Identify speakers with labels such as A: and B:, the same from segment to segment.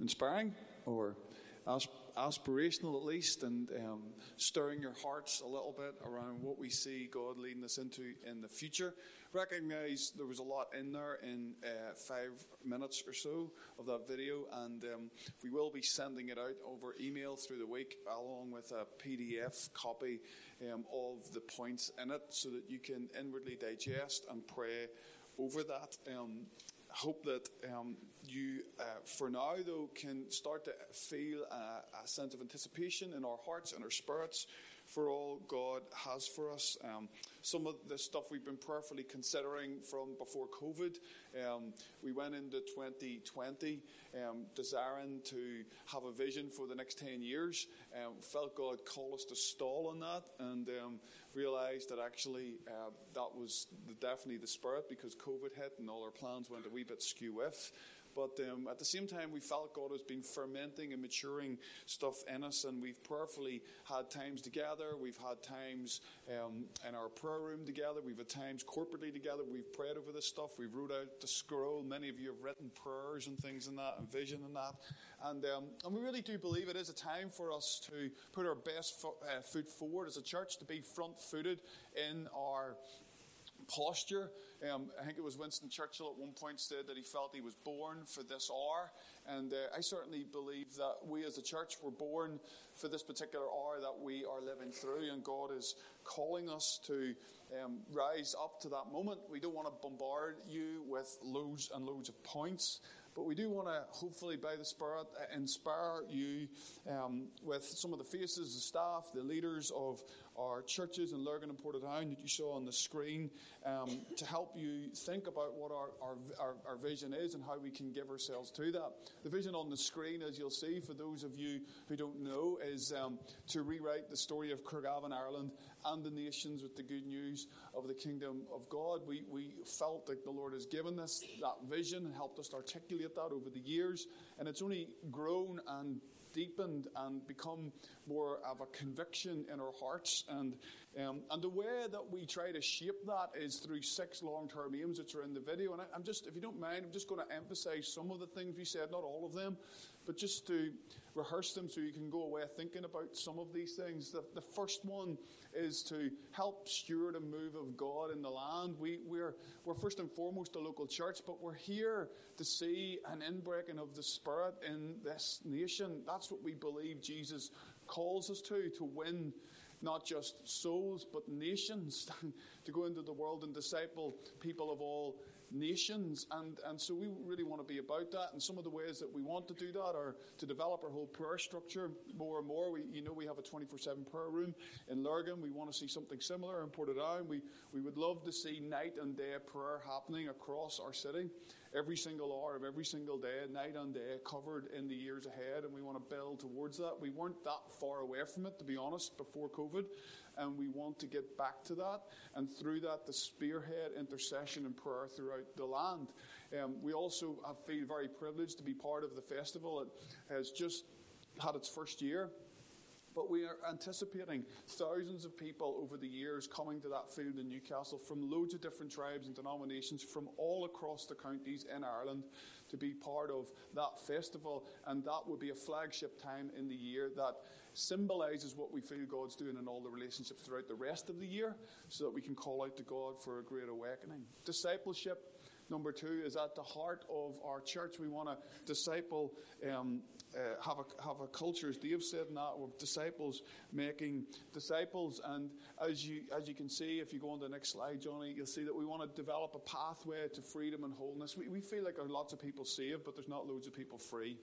A: inspiring or aspirational at least, and um, stirring your hearts a little bit around what we see God leading us into in the future. Recognize there was a lot in there in uh, five minutes or so of that video, and um, we will be sending it out over email through the week along with a PDF copy um, of the points in it so that you can inwardly digest and pray over that. Um, hope that um, you, uh, for now, though, can start to feel a, a, sense of anticipation in our hearts and our spirits for all God has for us. Um, some of the stuff we've been prayerfully considering from before COVID, um, we went into 2020 um, desiring to have a vision for the next 10 years. Um, felt God call us to stall on that and um, realised that actually uh, that was definitely the spirit because COVID hit and all our plans went a wee bit skew with. But um, at the same time, we felt God has been fermenting and maturing stuff in us, and we've prayerfully had times together. We've had times um, in our prayer room together. We've had times corporately together. We've prayed over this stuff. We've wrote out the scroll. Many of you have written prayers and things in that, and vision and that. And, um, and we really do believe it is a time for us to put our best fo- uh, foot forward as a church, to be front footed in our posture. Um, I think it was Winston Churchill at one point said that he felt he was born for this hour. And uh, I certainly believe that we as a church were born for this particular hour that we are living through. And God is calling us to um, rise up to that moment. We don't want to bombard you with loads and loads of points. But we do want to, hopefully, by the Spirit, inspire you um, with some of the faces, the staff, the leaders of our churches in Lurgan and Portadown that you saw on the screen um, to help you think about what our, our, our, our, vision is and how we can give ourselves to that. The vision on the screen, as you'll see, for those of you who don't know, is um, to rewrite the story of Craigavon, Ireland and the nations with the good news of the kingdom of God. We, we felt that the Lord has given us that vision and helped us articulate that over the years, and it's only grown and deepened and become more of a conviction in our hearts. And, um, and the way that we try to shape that is through six long term aims that are in the video. And I, I'm just, if you don't mind, I'm just going to emphasize some of the things we said, not all of them, but just to rehearse them so you can go away thinking about some of these things. The, the first one is to help steward a move of God in the land. We, we're, we're first and foremost a local church, but we're here to see an inbreaking of the Spirit in this nation. That's what we believe Jesus calls us to, to win not just souls, but nations, to go into the world and disciple people of all nations. And, and so we really want to be about that. And some of the ways that we want to do that are to develop our whole prayer structure more and more. We, you know, we have a 24 7 prayer room in Lurgan. We want to see something similar in Portadown. We, we would love to see night and day prayer happening across our city every single hour of every single day, night and day, covered in the years ahead, and we want to build towards that. We weren't that far away from it, to be honest, before COVID, and we want to get back to that, and through that, the spearhead intercession and prayer throughout the land. Um, we also have, feel very privileged to be part of the festival. It has just had its first year. But we are anticipating thousands of people over the years coming to that field in Newcastle from loads of different tribes and denominations from all across the counties in Ireland to be part of that festival. And that would be a flagship time in the year that symbolises what we feel God's doing in all the relationships throughout the rest of the year so that we can call out to God for a great awakening. Discipleship Number two is at the heart of our church. We want to disciple, um, uh, have, a, have a culture, as Dave said, that of disciples making disciples. And as you, as you can see, if you go on the next slide, Johnny, you'll see that we want to develop a pathway to freedom and wholeness. We, we feel like there are lots of people saved, but there's not loads of people free.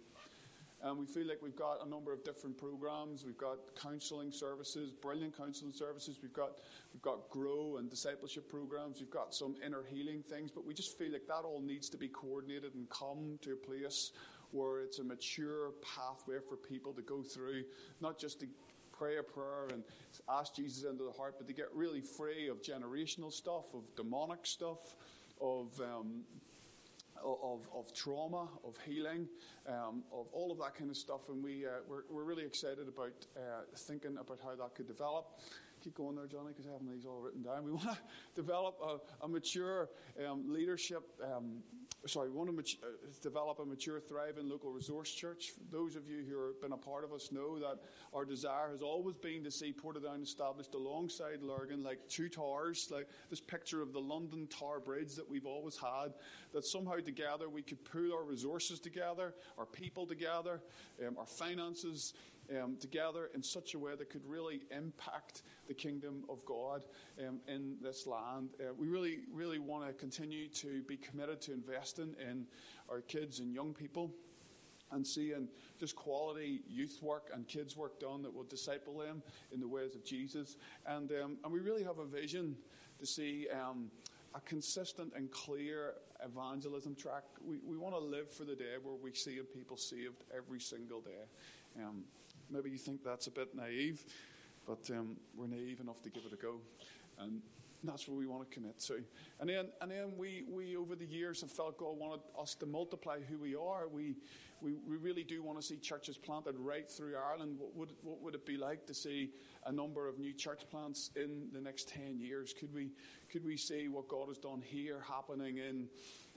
A: And we feel like we've got a number of different programs. We've got counselling services, brilliant counselling services. We've got we've got grow and discipleship programs. We've got some inner healing things. But we just feel like that all needs to be coordinated and come to a place where it's a mature pathway for people to go through, not just to pray a prayer and ask Jesus into the heart, but to get really free of generational stuff, of demonic stuff, of um, of, of trauma, of healing, um, of all of that kind of stuff. And we, uh, we're, we're really excited about uh, thinking about how that could develop. Keep going there, Johnny, because I have these all written down. We want to develop a, a mature um, leadership. Um, sorry, we want to mat- uh, develop a mature, thriving local resource church. Those of you who have been a part of us know that our desire has always been to see Portadown established alongside Lurgan, like two towers, like this picture of the London Tower Bridge that we've always had. That somehow together we could pool our resources together, our people together, um, our finances um, together in such a way that could really impact the kingdom of God um, in this land. Uh, we really, really want to continue to be committed to investing in our kids and young people and seeing just quality youth work and kids work done that will disciple them in the ways of Jesus. And, um, and we really have a vision to see um, a consistent and clear evangelism track. We, we want to live for the day where we see people saved every single day. Um, maybe you think that's a bit naive, but um, we're naive enough to give it a go. And that's what we want to commit to. And then, and then we, we over the years have felt God wanted us to multiply who we are. We, we, we really do want to see churches planted right through Ireland. What would, what would it be like to see a number of new church plants in the next 10 years? Could we, could we see what God has done here happening in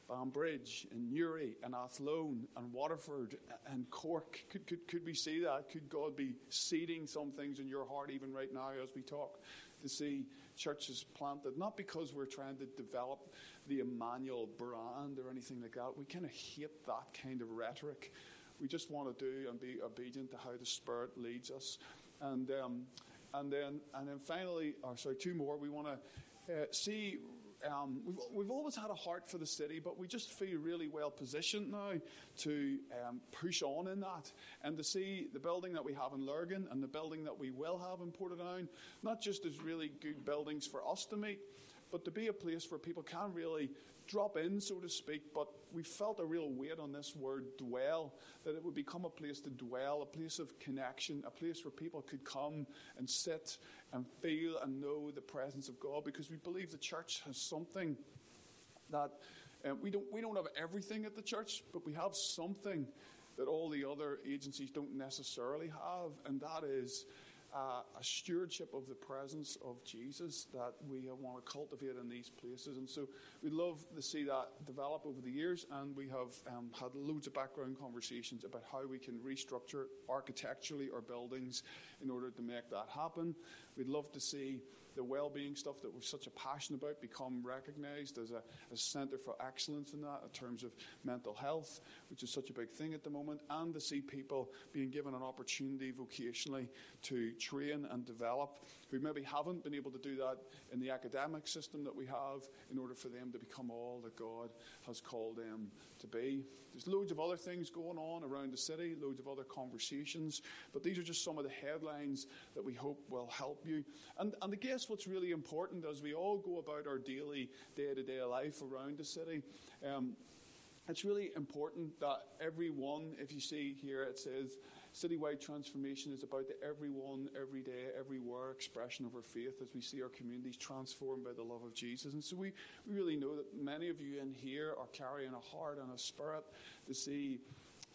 A: Banbridge and Newry and Athlone and Waterford and Cork. Could, could, could we see that? Could God be seeding some things in your heart even right now as we talk to see churches planted? Not because we're trying to develop the Emmanuel brand or anything like that. We kind of hate that kind of rhetoric. We just want to do and be obedient to how the Spirit leads us. And, um, and, then, and then finally, or sorry, two more, we want to uh, see um, we've, we've always had a heart for the city, but we just feel really well positioned now to um, push on in that. And to see the building that we have in Lurgan and the building that we will have in Portadown, not just as really good buildings for us to meet, but to be a place where people can really drop in, so to speak, but we felt a real weight on this word dwell, that it would become a place to dwell, a place of connection, a place where people could come and sit and feel and know the presence of God, because we believe the church has something that um, we, don't, we don't have everything at the church, but we have something that all the other agencies don't necessarily have, and that is uh, a stewardship of the presence of Jesus that we want to cultivate in these places. And so we'd love to see that develop over the years. And we have um, had loads of background conversations about how we can restructure architecturally our buildings in order to make that happen. We'd love to see the well-being stuff that we're such a passion about become recognised as a, a centre for excellence in that in terms of mental health, which is such a big thing at the moment, and to see people being given an opportunity vocationally to train and develop who maybe haven't been able to do that in the academic system that we have in order for them to become all that God has called them to be. There's loads of other things going on around the city, loads of other conversations, but these are just some of the headlines that we hope will help you. And, and I guess what's really important as we all go about our daily, day to day life around the city, um, it's really important that everyone, if you see here, it says, Citywide transformation is about the everyone, every day, everywhere expression of our faith as we see our communities transformed by the love of Jesus. And so we, we really know that many of you in here are carrying a heart and a spirit to see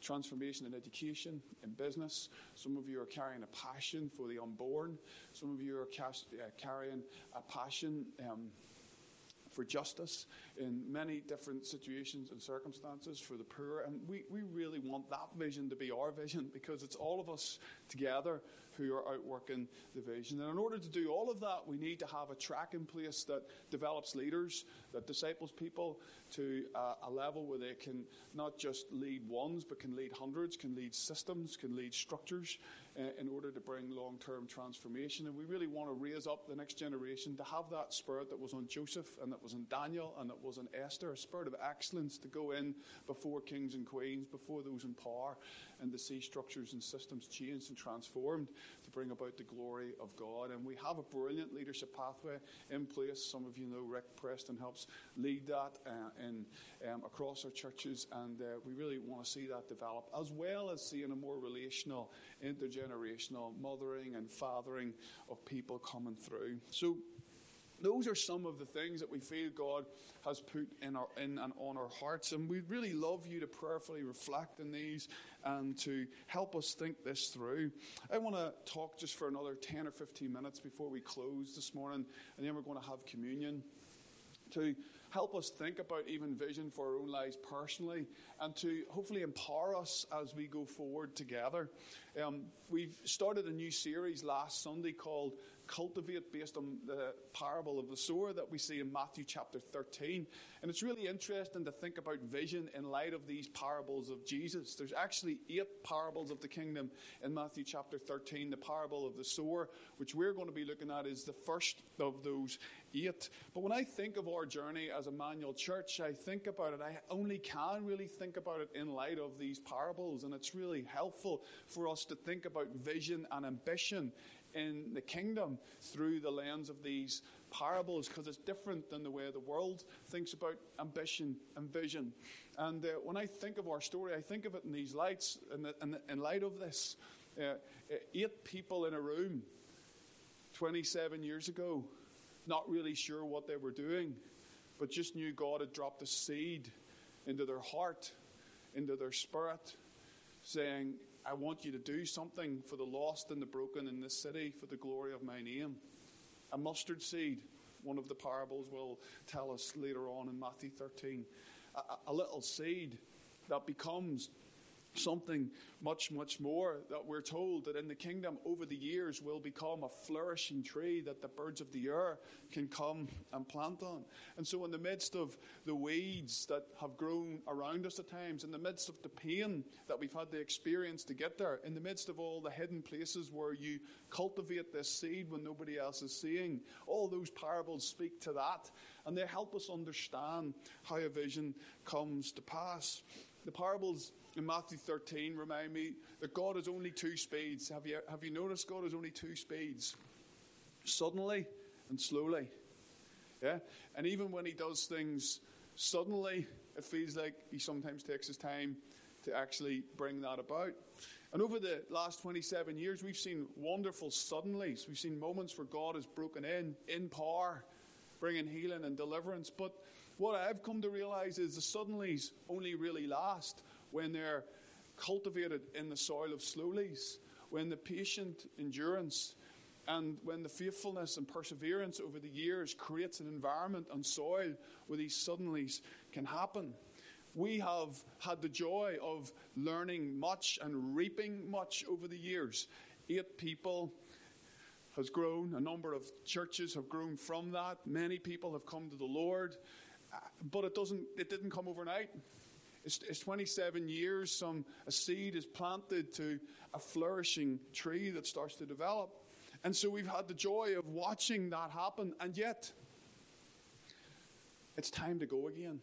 A: transformation in education, in business. Some of you are carrying a passion for the unborn. Some of you are uh, carrying a passion. Um, for justice in many different situations and circumstances for the poor. And we, we really want that vision to be our vision because it's all of us together who are outworking the vision. And in order to do all of that, we need to have a track in place that develops leaders, that disciples people to uh, a level where they can not just lead ones, but can lead hundreds, can lead systems, can lead structures in order to bring long term transformation. And we really want to raise up the next generation to have that spirit that was on Joseph and that was on Daniel and that was on Esther, a spirit of excellence to go in before kings and queens, before those in power, and to see structures and systems changed and transformed to bring about the glory of God. And we have a brilliant leadership pathway in place. Some of you know Rick Preston helps lead that uh, in, um, across our churches, and uh, we really want to see that develop, as well as seeing a more relational, intergenerational mothering and fathering of people coming through. So those are some of the things that we feel God has put in, our, in and on our hearts. And we'd really love you to prayerfully reflect on these and to help us think this through. I want to talk just for another 10 or 15 minutes before we close this morning, and then we're going to have communion. To help us think about even vision for our own lives personally and to hopefully empower us as we go forward together. Um, we've started a new series last Sunday called cultivate based on the parable of the sower that we see in Matthew chapter 13. And it's really interesting to think about vision in light of these parables of Jesus. There's actually eight parables of the kingdom in Matthew chapter 13. The parable of the sower, which we're going to be looking at, is the first of those eight. But when I think of our journey as Emmanuel Church, I think about it, I only can really think about it in light of these parables. And it's really helpful for us to think about vision and ambition in the kingdom through the lens of these parables because it's different than the way the world thinks about ambition and vision. And uh, when I think of our story, I think of it in these lights, in, the, in, the, in light of this. Uh, uh eight people in a room 27 years ago, not really sure what they were doing, but just knew God had dropped a seed into their heart, into their spirit, saying, I want you to do something for the lost and the broken in this city for the glory of my name. A mustard seed, one of the parables will tell us later on in Matthew 13. A, a little seed that becomes something much, much more that we're told that in the kingdom over the years will become a flourishing tree that the birds of the air can come and plant on. And so, in the midst of the weeds that have grown around us at times, in the midst of the pain that we've had to experience to get there, in the midst of all the hidden places where you cultivate this seed when nobody else is seeing, all those parables speak to that. And they help us understand how a vision comes to pass. The parables in Matthew 13 remind me that God has only two speeds. Have you, have you noticed God has only two speeds? Suddenly and slowly. Yeah? And even when he does things suddenly, it feels like he sometimes takes his time to actually bring that about. And over the last 27 years, we've seen wonderful suddenlies. We've seen moments where God has broken in, in power, bringing healing and deliverance. But what I've come to realize is the suddenlies only really last when they're cultivated in the soil of slowlies, when the patient endurance and when the faithfulness and perseverance over the years creates an environment and soil where these suddenlies can happen. We have had the joy of learning much and reaping much over the years. Eight people has grown, a number of churches have grown from that. Many people have come to the Lord, but it doesn't it didn't come overnight. It's, it's 27 years, some a seed is planted to a flourishing tree that starts to develop. And so we've had the joy of watching that happen, and yet it's time to go again.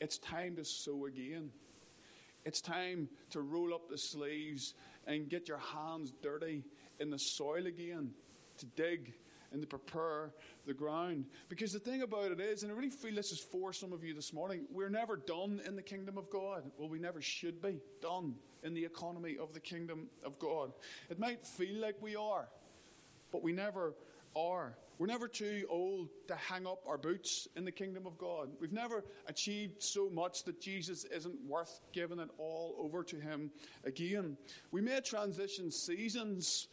A: It's time to sow again. It's time to roll up the sleeves and get your hands dirty in the soil again, to dig and to prepare the ground. Because the thing about it is, and I really feel this is for some of you this morning, we're never done in the kingdom of God. Well, we never should be done in the economy of the kingdom of God. It might feel like we are, but we never are. We're never too old to hang up our boots in the kingdom of God. We've never achieved so much that Jesus isn't worth giving it all over to Him again. We may transition seasons,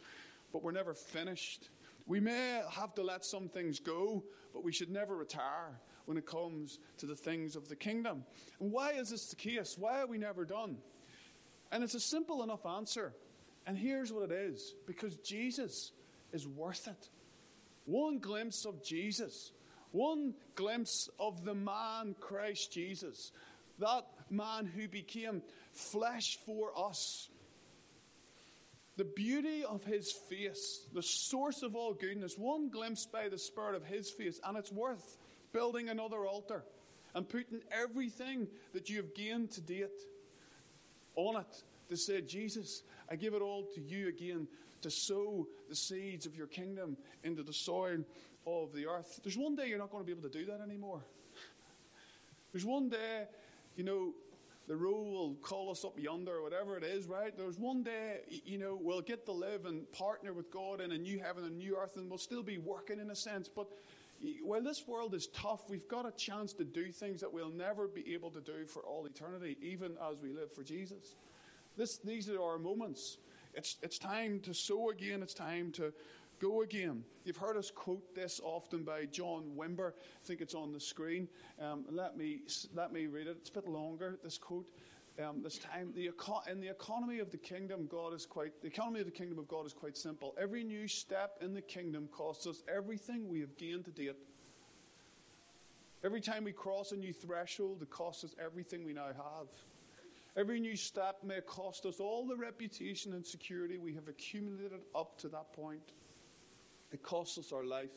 A: but we're never finished. We may have to let some things go, but we should never retire when it comes to the things of the kingdom. And why is this the case? Why are we never done? And it's a simple enough answer. And here's what it is because Jesus is worth it. One glimpse of Jesus, one glimpse of the man Christ Jesus, that man who became flesh for us the beauty of his face, the source of all goodness, one glimpse by the Spirit of his face, and it's worth building another altar and putting everything that you have gained to date on it to say, Jesus, I give it all to you again to sow the seeds of your kingdom into the soil of the earth. There's one day you're not going to be able to do that anymore. There's one day, you know, the rule will call us up yonder or whatever it is, right? There's one day, you know, we'll get to live and partner with God in a new heaven and new earth and we'll still be working in a sense. But while this world is tough, we've got a chance to do things that we'll never be able to do for all eternity, even as we live for Jesus. This, these are our moments. It's, it's time to sow again. It's time to go again. You've heard us quote this often by John Wimber. I think it's on the screen. Um, let, me, let me read it. It's a bit longer, this quote. Um, this time, the eco- in the economy of the kingdom, God is quite the economy of the kingdom of God is quite simple. Every new step in the kingdom costs us everything we have gained to date. Every time we cross a new threshold, it costs us everything we now have. Every new step may cost us all the reputation and security we have accumulated up to that point. It costs us our life.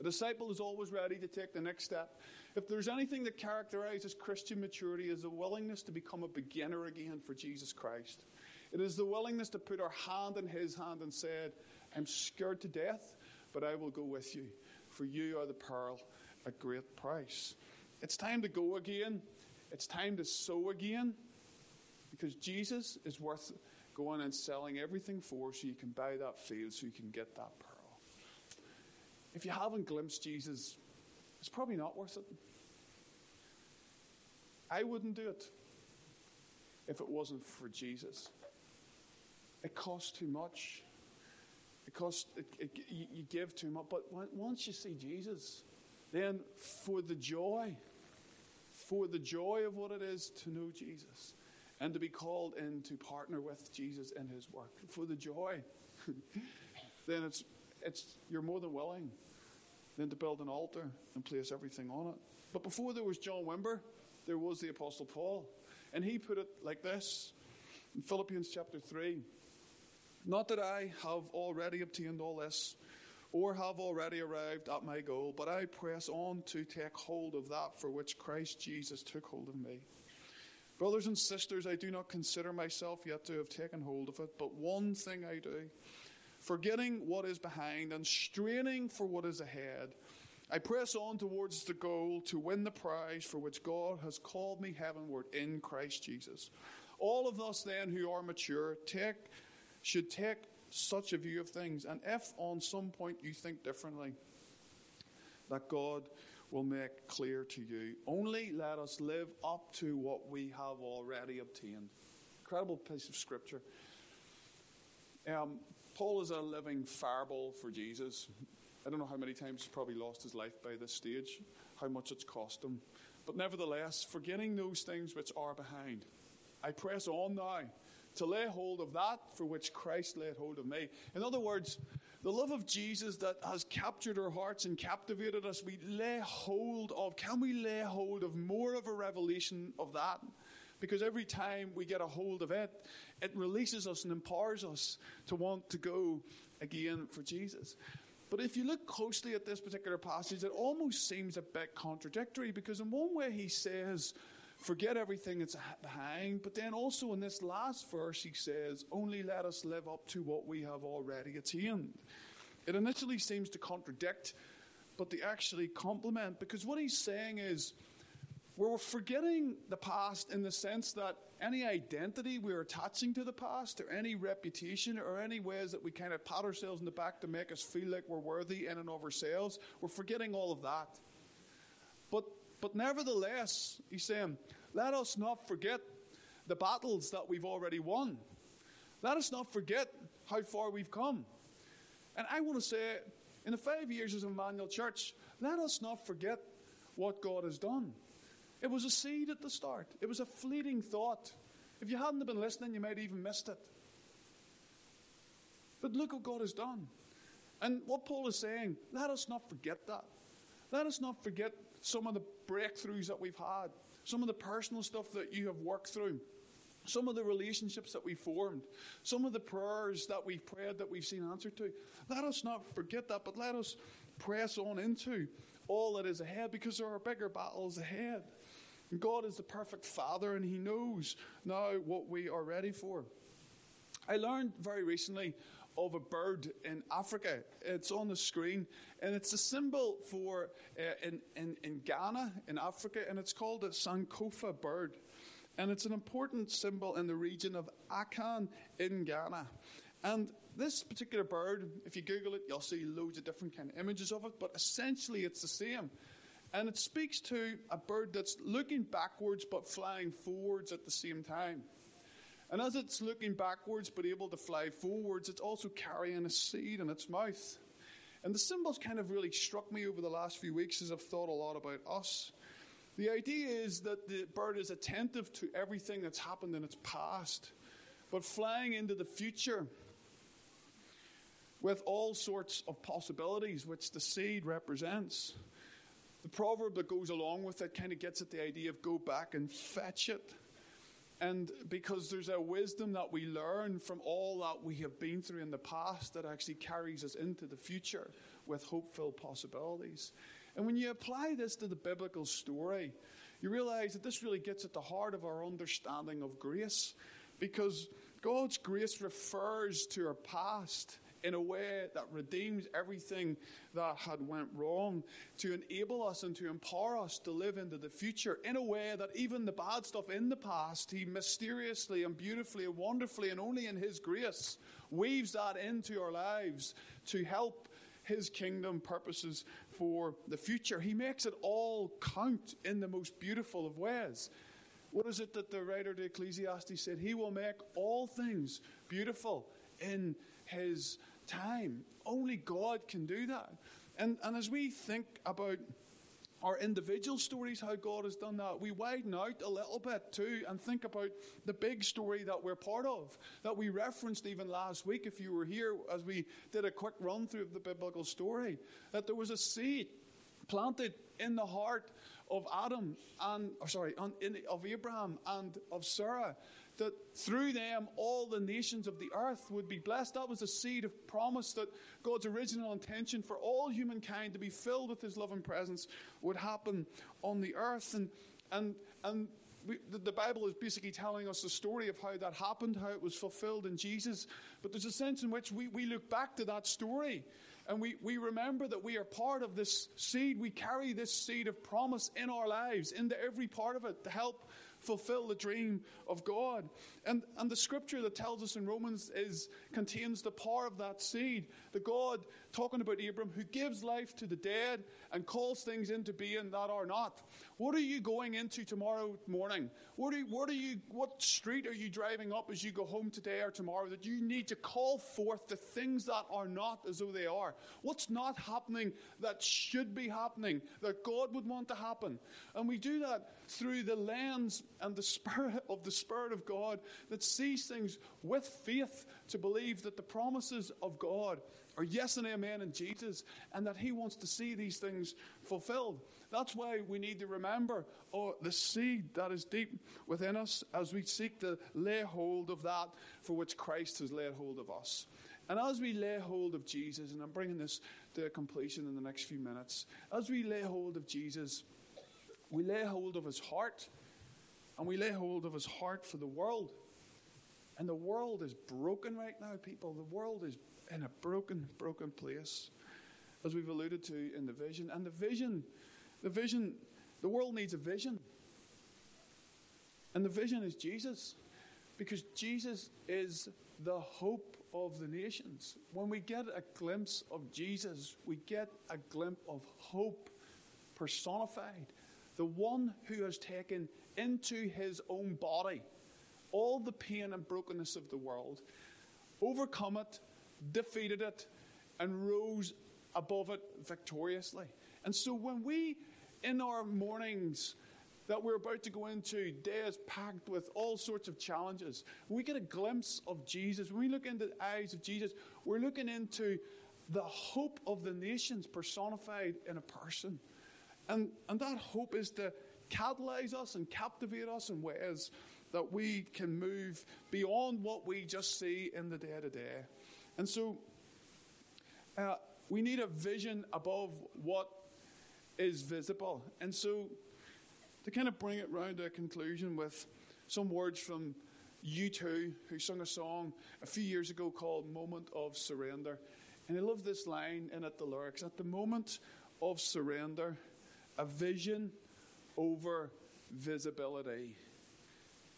A: A disciple is always ready to take the next step. If there's anything that characterizes Christian maturity, is the willingness to become a beginner again for Jesus Christ. It is the willingness to put our hand in His hand and said, "I'm scared to death, but I will go with you, for you are the pearl at great price." It's time to go again. It's time to sow again, because Jesus is worth going and selling everything for, so you can buy that field, so you can get that pearl. If you haven't glimpsed Jesus, it's probably not worth it. I wouldn't do it if it wasn't for Jesus. It costs too much. It costs, it, it, you give too much. But once you see Jesus, then for the joy, for the joy of what it is to know Jesus and to be called in to partner with Jesus in his work, for the joy, then it's it's, you're more than willing then to build an altar and place everything on it. But before there was John Wimber, there was the Apostle Paul. And he put it like this in Philippians chapter 3 Not that I have already obtained all this or have already arrived at my goal, but I press on to take hold of that for which Christ Jesus took hold of me. Brothers and sisters, I do not consider myself yet to have taken hold of it, but one thing I do forgetting what is behind and straining for what is ahead. I press on towards the goal to win the prize for which God has called me heavenward in Christ Jesus. All of us then who are mature take, should take such a view of things. And if on some point you think differently, that God will make clear to you. Only let us live up to what we have already obtained. Incredible piece of scripture. Um, Paul is a living fireball for Jesus. I don't know how many times he's probably lost his life by this stage, how much it's cost him. But nevertheless, forgetting those things which are behind, I press on now to lay hold of that for which Christ laid hold of me. In other words, the love of Jesus that has captured our hearts and captivated us, we lay hold of. Can we lay hold of more of a revelation of that? Because every time we get a hold of it, it releases us and empowers us to want to go again for Jesus. But if you look closely at this particular passage, it almost seems a bit contradictory because, in one way, he says, Forget everything that's behind. But then also in this last verse, he says, Only let us live up to what we have already attained. It initially seems to contradict, but they actually complement because what he's saying is, we're forgetting the past in the sense that any identity we're attaching to the past, or any reputation, or any ways that we kind of pat ourselves in the back to make us feel like we're worthy in and of ourselves, we're forgetting all of that. But, but nevertheless, he's saying, let us not forget the battles that we've already won. Let us not forget how far we've come. And I want to say, in the five years as Emmanuel Church, let us not forget what God has done. It was a seed at the start, it was a fleeting thought. If you hadn't been listening, you might have even missed it. But look what God has done. And what Paul is saying, let us not forget that. Let us not forget some of the breakthroughs that we've had, some of the personal stuff that you have worked through, some of the relationships that we formed, some of the prayers that we've prayed that we've seen answered to. Let us not forget that, but let us press on into all that is ahead because there are bigger battles ahead. God is the perfect Father, and He knows now what we are ready for. I learned very recently of a bird in Africa. It's on the screen, and it's a symbol for uh, in, in, in Ghana, in Africa, and it's called a Sankofa bird. And it's an important symbol in the region of Akan in Ghana. And this particular bird, if you Google it, you'll see loads of different kind of images of it, but essentially it's the same. And it speaks to a bird that's looking backwards but flying forwards at the same time. And as it's looking backwards but able to fly forwards, it's also carrying a seed in its mouth. And the symbols kind of really struck me over the last few weeks as I've thought a lot about us. The idea is that the bird is attentive to everything that's happened in its past, but flying into the future with all sorts of possibilities, which the seed represents. The proverb that goes along with it kind of gets at the idea of go back and fetch it. And because there's a wisdom that we learn from all that we have been through in the past that actually carries us into the future with hopeful possibilities. And when you apply this to the biblical story, you realize that this really gets at the heart of our understanding of grace because God's grace refers to our past in a way that redeems everything that had went wrong to enable us and to empower us to live into the future in a way that even the bad stuff in the past he mysteriously and beautifully and wonderfully and only in his grace weaves that into our lives to help his kingdom purposes for the future he makes it all count in the most beautiful of ways what is it that the writer to Ecclesiastes said? He will make all things beautiful in his time. Only God can do that. And, and as we think about our individual stories, how God has done that, we widen out a little bit too and think about the big story that we're part of, that we referenced even last week, if you were here, as we did a quick run through of the biblical story, that there was a seed planted in the heart of Adam and, or sorry, in, of Abraham and of Sarah that through them all the nations of the earth would be blessed. That was a seed of promise that God's original intention for all humankind to be filled with His love and presence would happen on the earth. And, and, and we, the, Bible is basically telling us the story of how that happened, how it was fulfilled in Jesus. But there's a sense in which we, we look back to that story and we, we remember that we are part of this seed. We carry this seed of promise in our lives, into every part of it, to help fulfill the dream of God. And, and the scripture that tells us in Romans is contains the power of that seed. The God talking about Abram who gives life to the dead and calls things into being that are not. What are you going into tomorrow morning? What what you what street are you driving up as you go home today or tomorrow that you need to call forth the things that are not as though they are? What's not happening that should be happening that God would want to happen? And we do that through the lens and the spirit of the Spirit of God that sees things with faith to believe that the promises of God are yes and amen in Jesus and that He wants to see these things fulfilled. That's why we need to remember oh, the seed that is deep within us as we seek to lay hold of that for which Christ has laid hold of us. And as we lay hold of Jesus, and I'm bringing this to completion in the next few minutes, as we lay hold of Jesus, we lay hold of his heart, and we lay hold of his heart for the world. And the world is broken right now, people. The world is in a broken, broken place, as we've alluded to in the vision. And the vision, the vision, the world needs a vision. And the vision is Jesus, because Jesus is the hope of the nations. When we get a glimpse of Jesus, we get a glimpse of hope personified the one who has taken into his own body all the pain and brokenness of the world, overcome it, defeated it, and rose above it victoriously. And so when we, in our mornings, that we're about to go into days packed with all sorts of challenges. We get a glimpse of Jesus, when we look into the eyes of Jesus, we're looking into the hope of the nations personified in a person. And, and that hope is to catalyze us and captivate us in ways that we can move beyond what we just see in the day to day. And so uh, we need a vision above what is visible. And so to kind of bring it round to a conclusion with some words from U2, who sung a song a few years ago called Moment of Surrender. And I love this line in it, the lyrics. At the moment of surrender, a vision over visibility.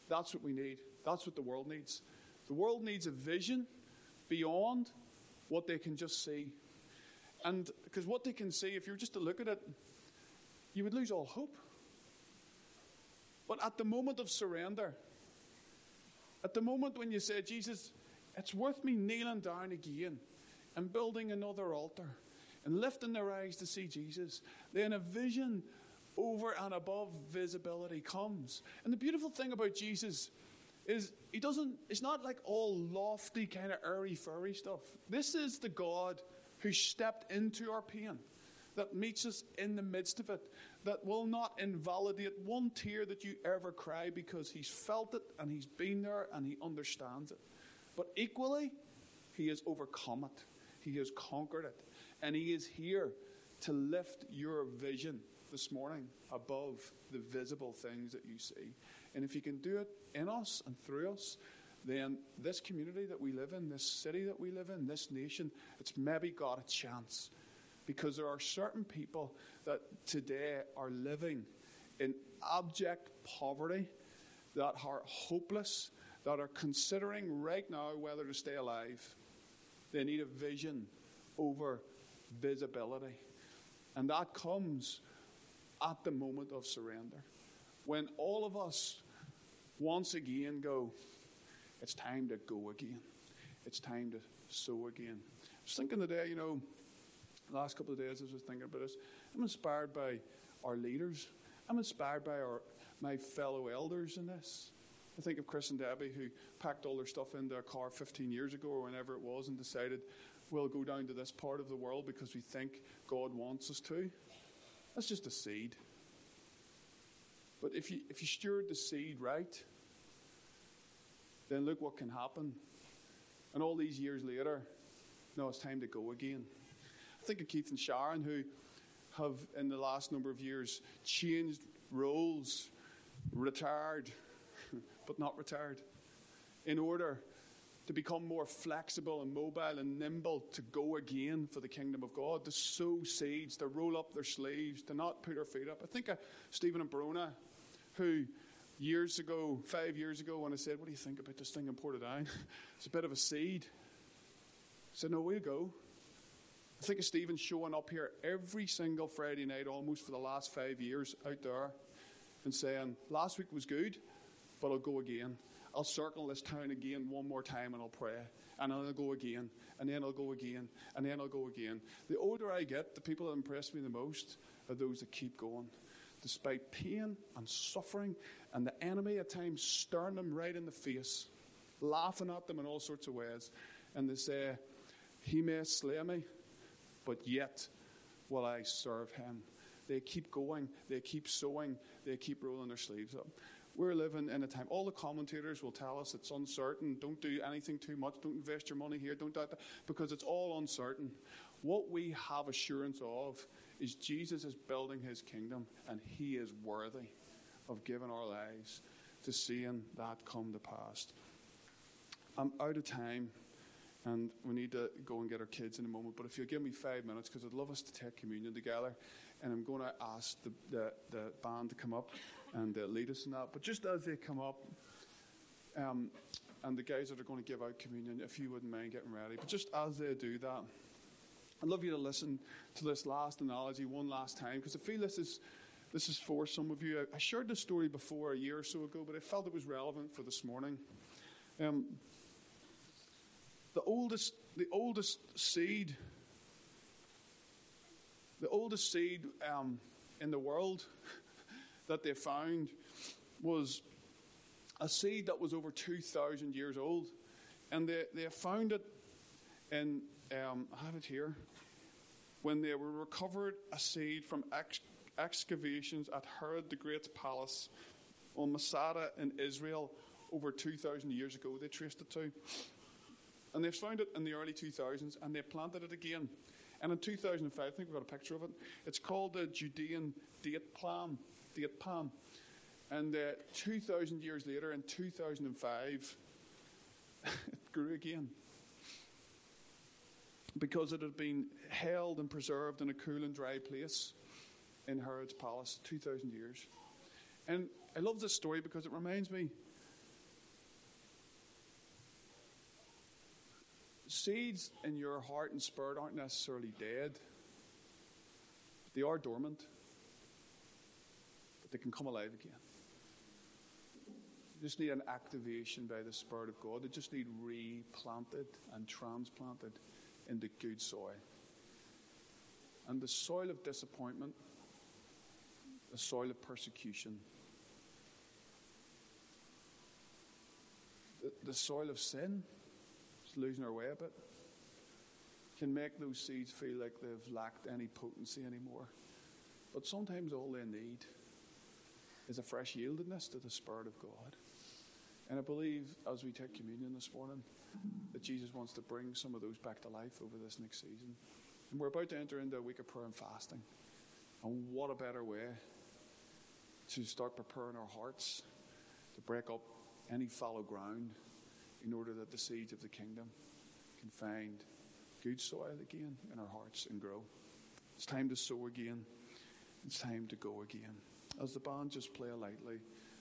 A: That's what we need. That's what the world needs. The world needs a vision beyond what they can just see. And because what they can see, if you were just to look at it, you would lose all hope. But at the moment of surrender, at the moment when you say, Jesus, it's worth me kneeling down again and building another altar and lifting their eyes to see Jesus, then a vision over and above visibility comes. And the beautiful thing about Jesus is he doesn't, it's not like all lofty, kind of airy furry stuff. This is the God who stepped into our pain, that meets us in the midst of it, that will not invalidate one tear that you ever cry because he's felt it and he's been there and he understands it. But equally, he has overcome it, he has conquered it, and he is here to lift your vision this morning above the visible things that you see. And if you can do it in us and through us, then this community that we live in, this city that we live in, this nation, it's maybe got a chance. Because there are certain people that today are living in abject poverty, that are hopeless, that are considering right now whether to stay alive. They need a vision over visibility. And that comes at the moment of surrender. When all of us once again go, it's time to go again. It's time to sow again. I was thinking today, you know, last couple of days as I was thinking about this, I'm inspired by our leaders. I'm inspired by our my fellow elders in this. I think of Chris and Debbie who packed all their stuff into a car 15 years ago or whenever it was and decided we'll go down to this part of the world because we think God wants us to. That's just a seed. But if you, if you steward the seed right, then look what can happen. And all these years later, now it's time to go again. I think of Keith and Sharon, who have, in the last number of years, changed roles, retired, but not retired, in order to become more flexible and mobile and nimble to go again for the kingdom of God, to sow seeds, to roll up their sleeves, to not put their feet up. I think of Stephen and Brona, who years ago, five years ago, when I said, What do you think about this thing in Portadown? It's a bit of a seed. I said, No, we'll go. I think of Stephen showing up here every single Friday night almost for the last five years out there and saying, Last week was good, but I'll go again. I'll circle this town again one more time and I'll pray. And I'll go again. And then I'll go again. And then I'll go again. The older I get, the people that impress me the most are those that keep going. Despite pain and suffering and the enemy at times staring them right in the face, laughing at them in all sorts of ways. And they say, He may slay me, but yet will I serve him. They keep going, they keep sowing, they keep rolling their sleeves up. We're living in a time, all the commentators will tell us it's uncertain. Don't do anything too much. Don't invest your money here. Don't do that. Because it's all uncertain. What we have assurance of is Jesus is building his kingdom and he is worthy of giving our lives to seeing that come to pass. I'm out of time and we need to go and get our kids in a moment. But if you'll give me five minutes, because I'd love us to take communion together, and I'm going to ask the, the, the band to come up and uh, lead us in that. But just as they come up, um, and the guys that are going to give out communion, if you wouldn't mind getting ready, but just as they do that, I'd love you to listen to this last analogy one last time because I feel this is this is for some of you. I shared this story before a year or so ago, but I felt it was relevant for this morning. Um, the oldest, the oldest seed, the oldest seed um, in the world that they found was a seed that was over 2,000 years old. And they, they found it in, um, I have it here, when they were recovered a seed from ex- excavations at Herod the Great's palace on Masada in Israel over 2,000 years ago, they traced it to. And they found it in the early 2000s and they planted it again. And in 2005, I think we've got a picture of it, it's called the Judean date palm date palm. And uh, 2,000 years later, in 2005, it grew again. Because it had been held and preserved in a cool and dry place in Herod's palace, 2,000 years. And I love this story because it reminds me seeds in your heart and spirit aren't necessarily dead, they are dormant, but they can come alive again. They just need an activation by the Spirit of God. They just need replanted and transplanted into good soil. And the soil of disappointment, the soil of persecution, the, the soil of sin, just losing our way a bit, can make those seeds feel like they've lacked any potency anymore. But sometimes all they need is a fresh yieldedness to the Spirit of God. And I believe as we take communion this morning that Jesus wants to bring some of those back to life over this next season. And we're about to enter into a week of prayer and fasting. And what a better way to start preparing our hearts to break up any fallow ground in order that the seeds of the kingdom can find good soil again in our hearts and grow. It's time to sow again. It's time to go again. As the band just play lightly,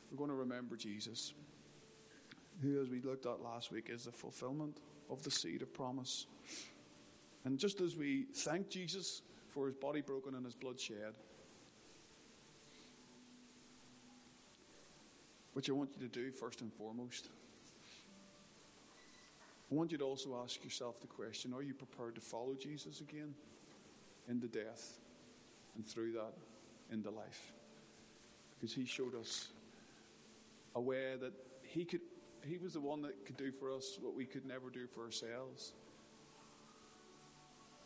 A: we're going to remember Jesus, who, as we looked at last week, is the fulfillment of the seed of promise. And just as we thank Jesus for his body broken and his blood shed, which I want you to do first and foremost, I want you to also ask yourself the question are you prepared to follow Jesus again into death and through that into life? Because he showed us a way that he could he was the one that could do for us what we could never do for ourselves.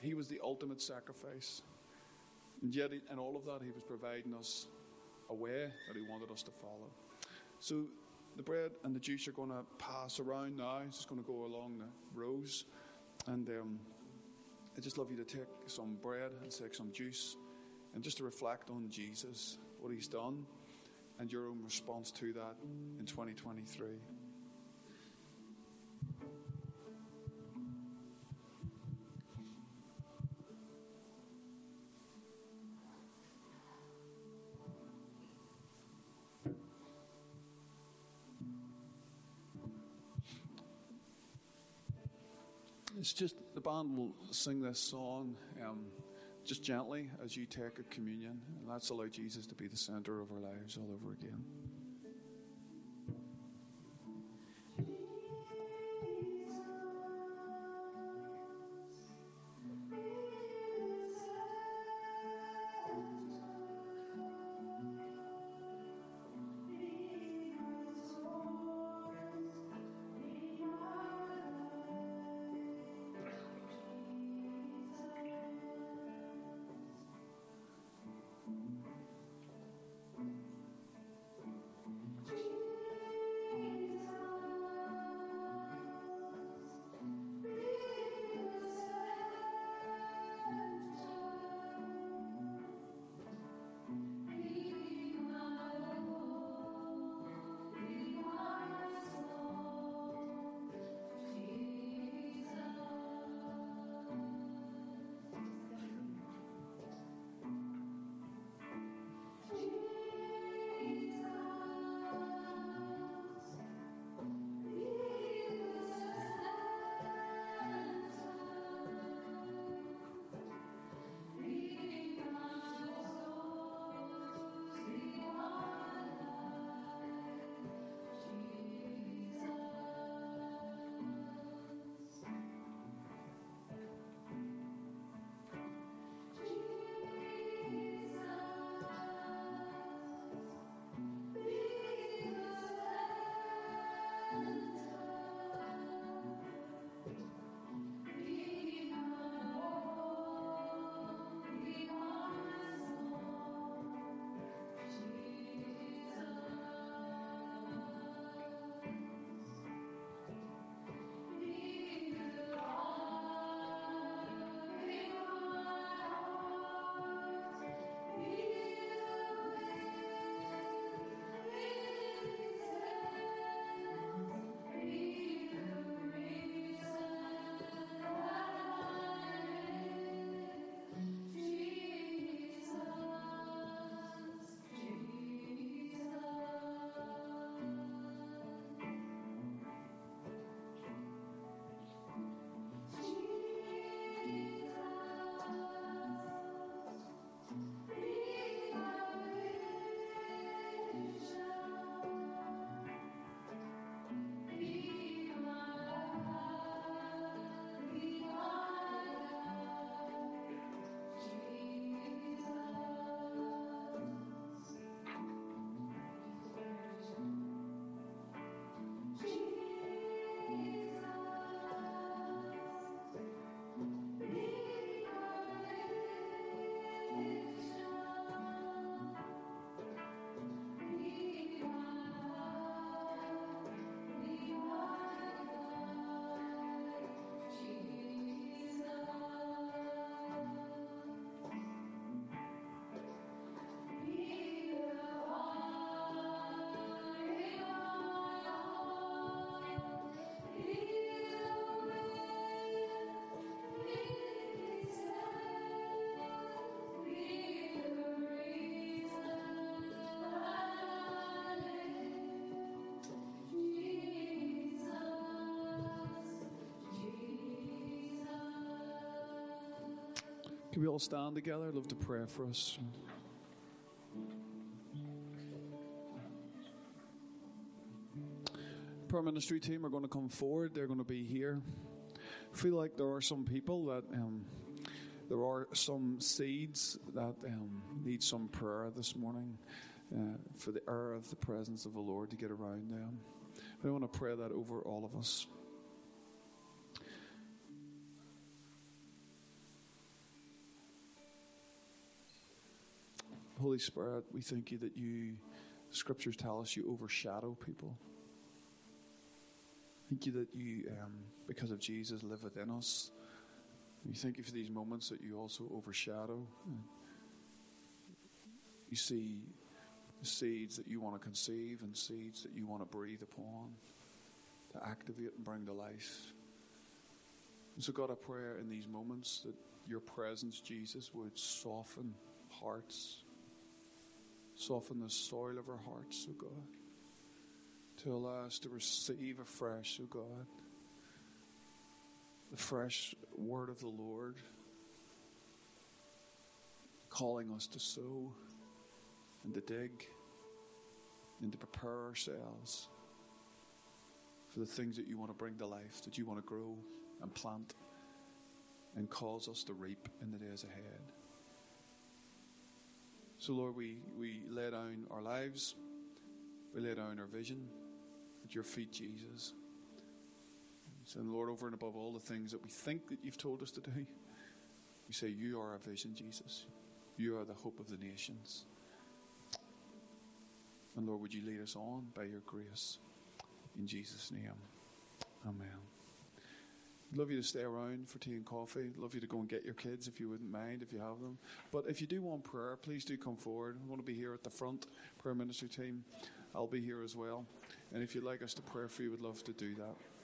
A: He was the ultimate sacrifice. And yet, in all of that, He was providing us a way that He wanted us to follow. So, the bread and the juice are going to pass around now. It's just going to go along the rows. And um, I just love you to take some bread and take some juice and just to reflect on Jesus, what He's done, and your own response to that in 2023. Just the band will sing this song um, just gently as you take a communion, and let's allow Jesus to be the center of our lives all over again. Can we all stand together? I'd love to pray for us. Prayer ministry team are going to come forward. They're going to be here. I feel like there are some people that um, there are some seeds that um, need some prayer this morning uh, for the air of the presence of the Lord to get around them. I want to pray that over all of us. Holy Spirit, we thank you that you, scriptures tell us, you overshadow people. Thank you that you, um, because of Jesus, live within us. We thank you for these moments that you also overshadow. You see seeds that you want to conceive and seeds that you want to breathe upon, to activate and bring to life. And so, God, I pray in these moments that your presence, Jesus, would soften hearts, soften the soil of our hearts, oh God, to allow us to receive afresh, oh God, the fresh word of the Lord, calling us to sow and to dig and to prepare ourselves for the things that you want to bring to life, that you want to grow and plant and cause us to reap in the days ahead. So, Lord, we, we lay down our lives, we lay down our vision at your feet, Jesus. And Lord, over and above all the things that we think that you've told us to do, we say, You are our vision, Jesus. You are the hope of the nations. And Lord, would you lead us on by your grace? In Jesus' name. Amen. Love you to stay around for tea and coffee. Love you to go and get your kids if you wouldn't mind, if you have them. But if you do want prayer, please do come forward. I want to be here at the front, prayer ministry team. I'll be here as well. And if you'd like us to pray for you, we'd love to do that.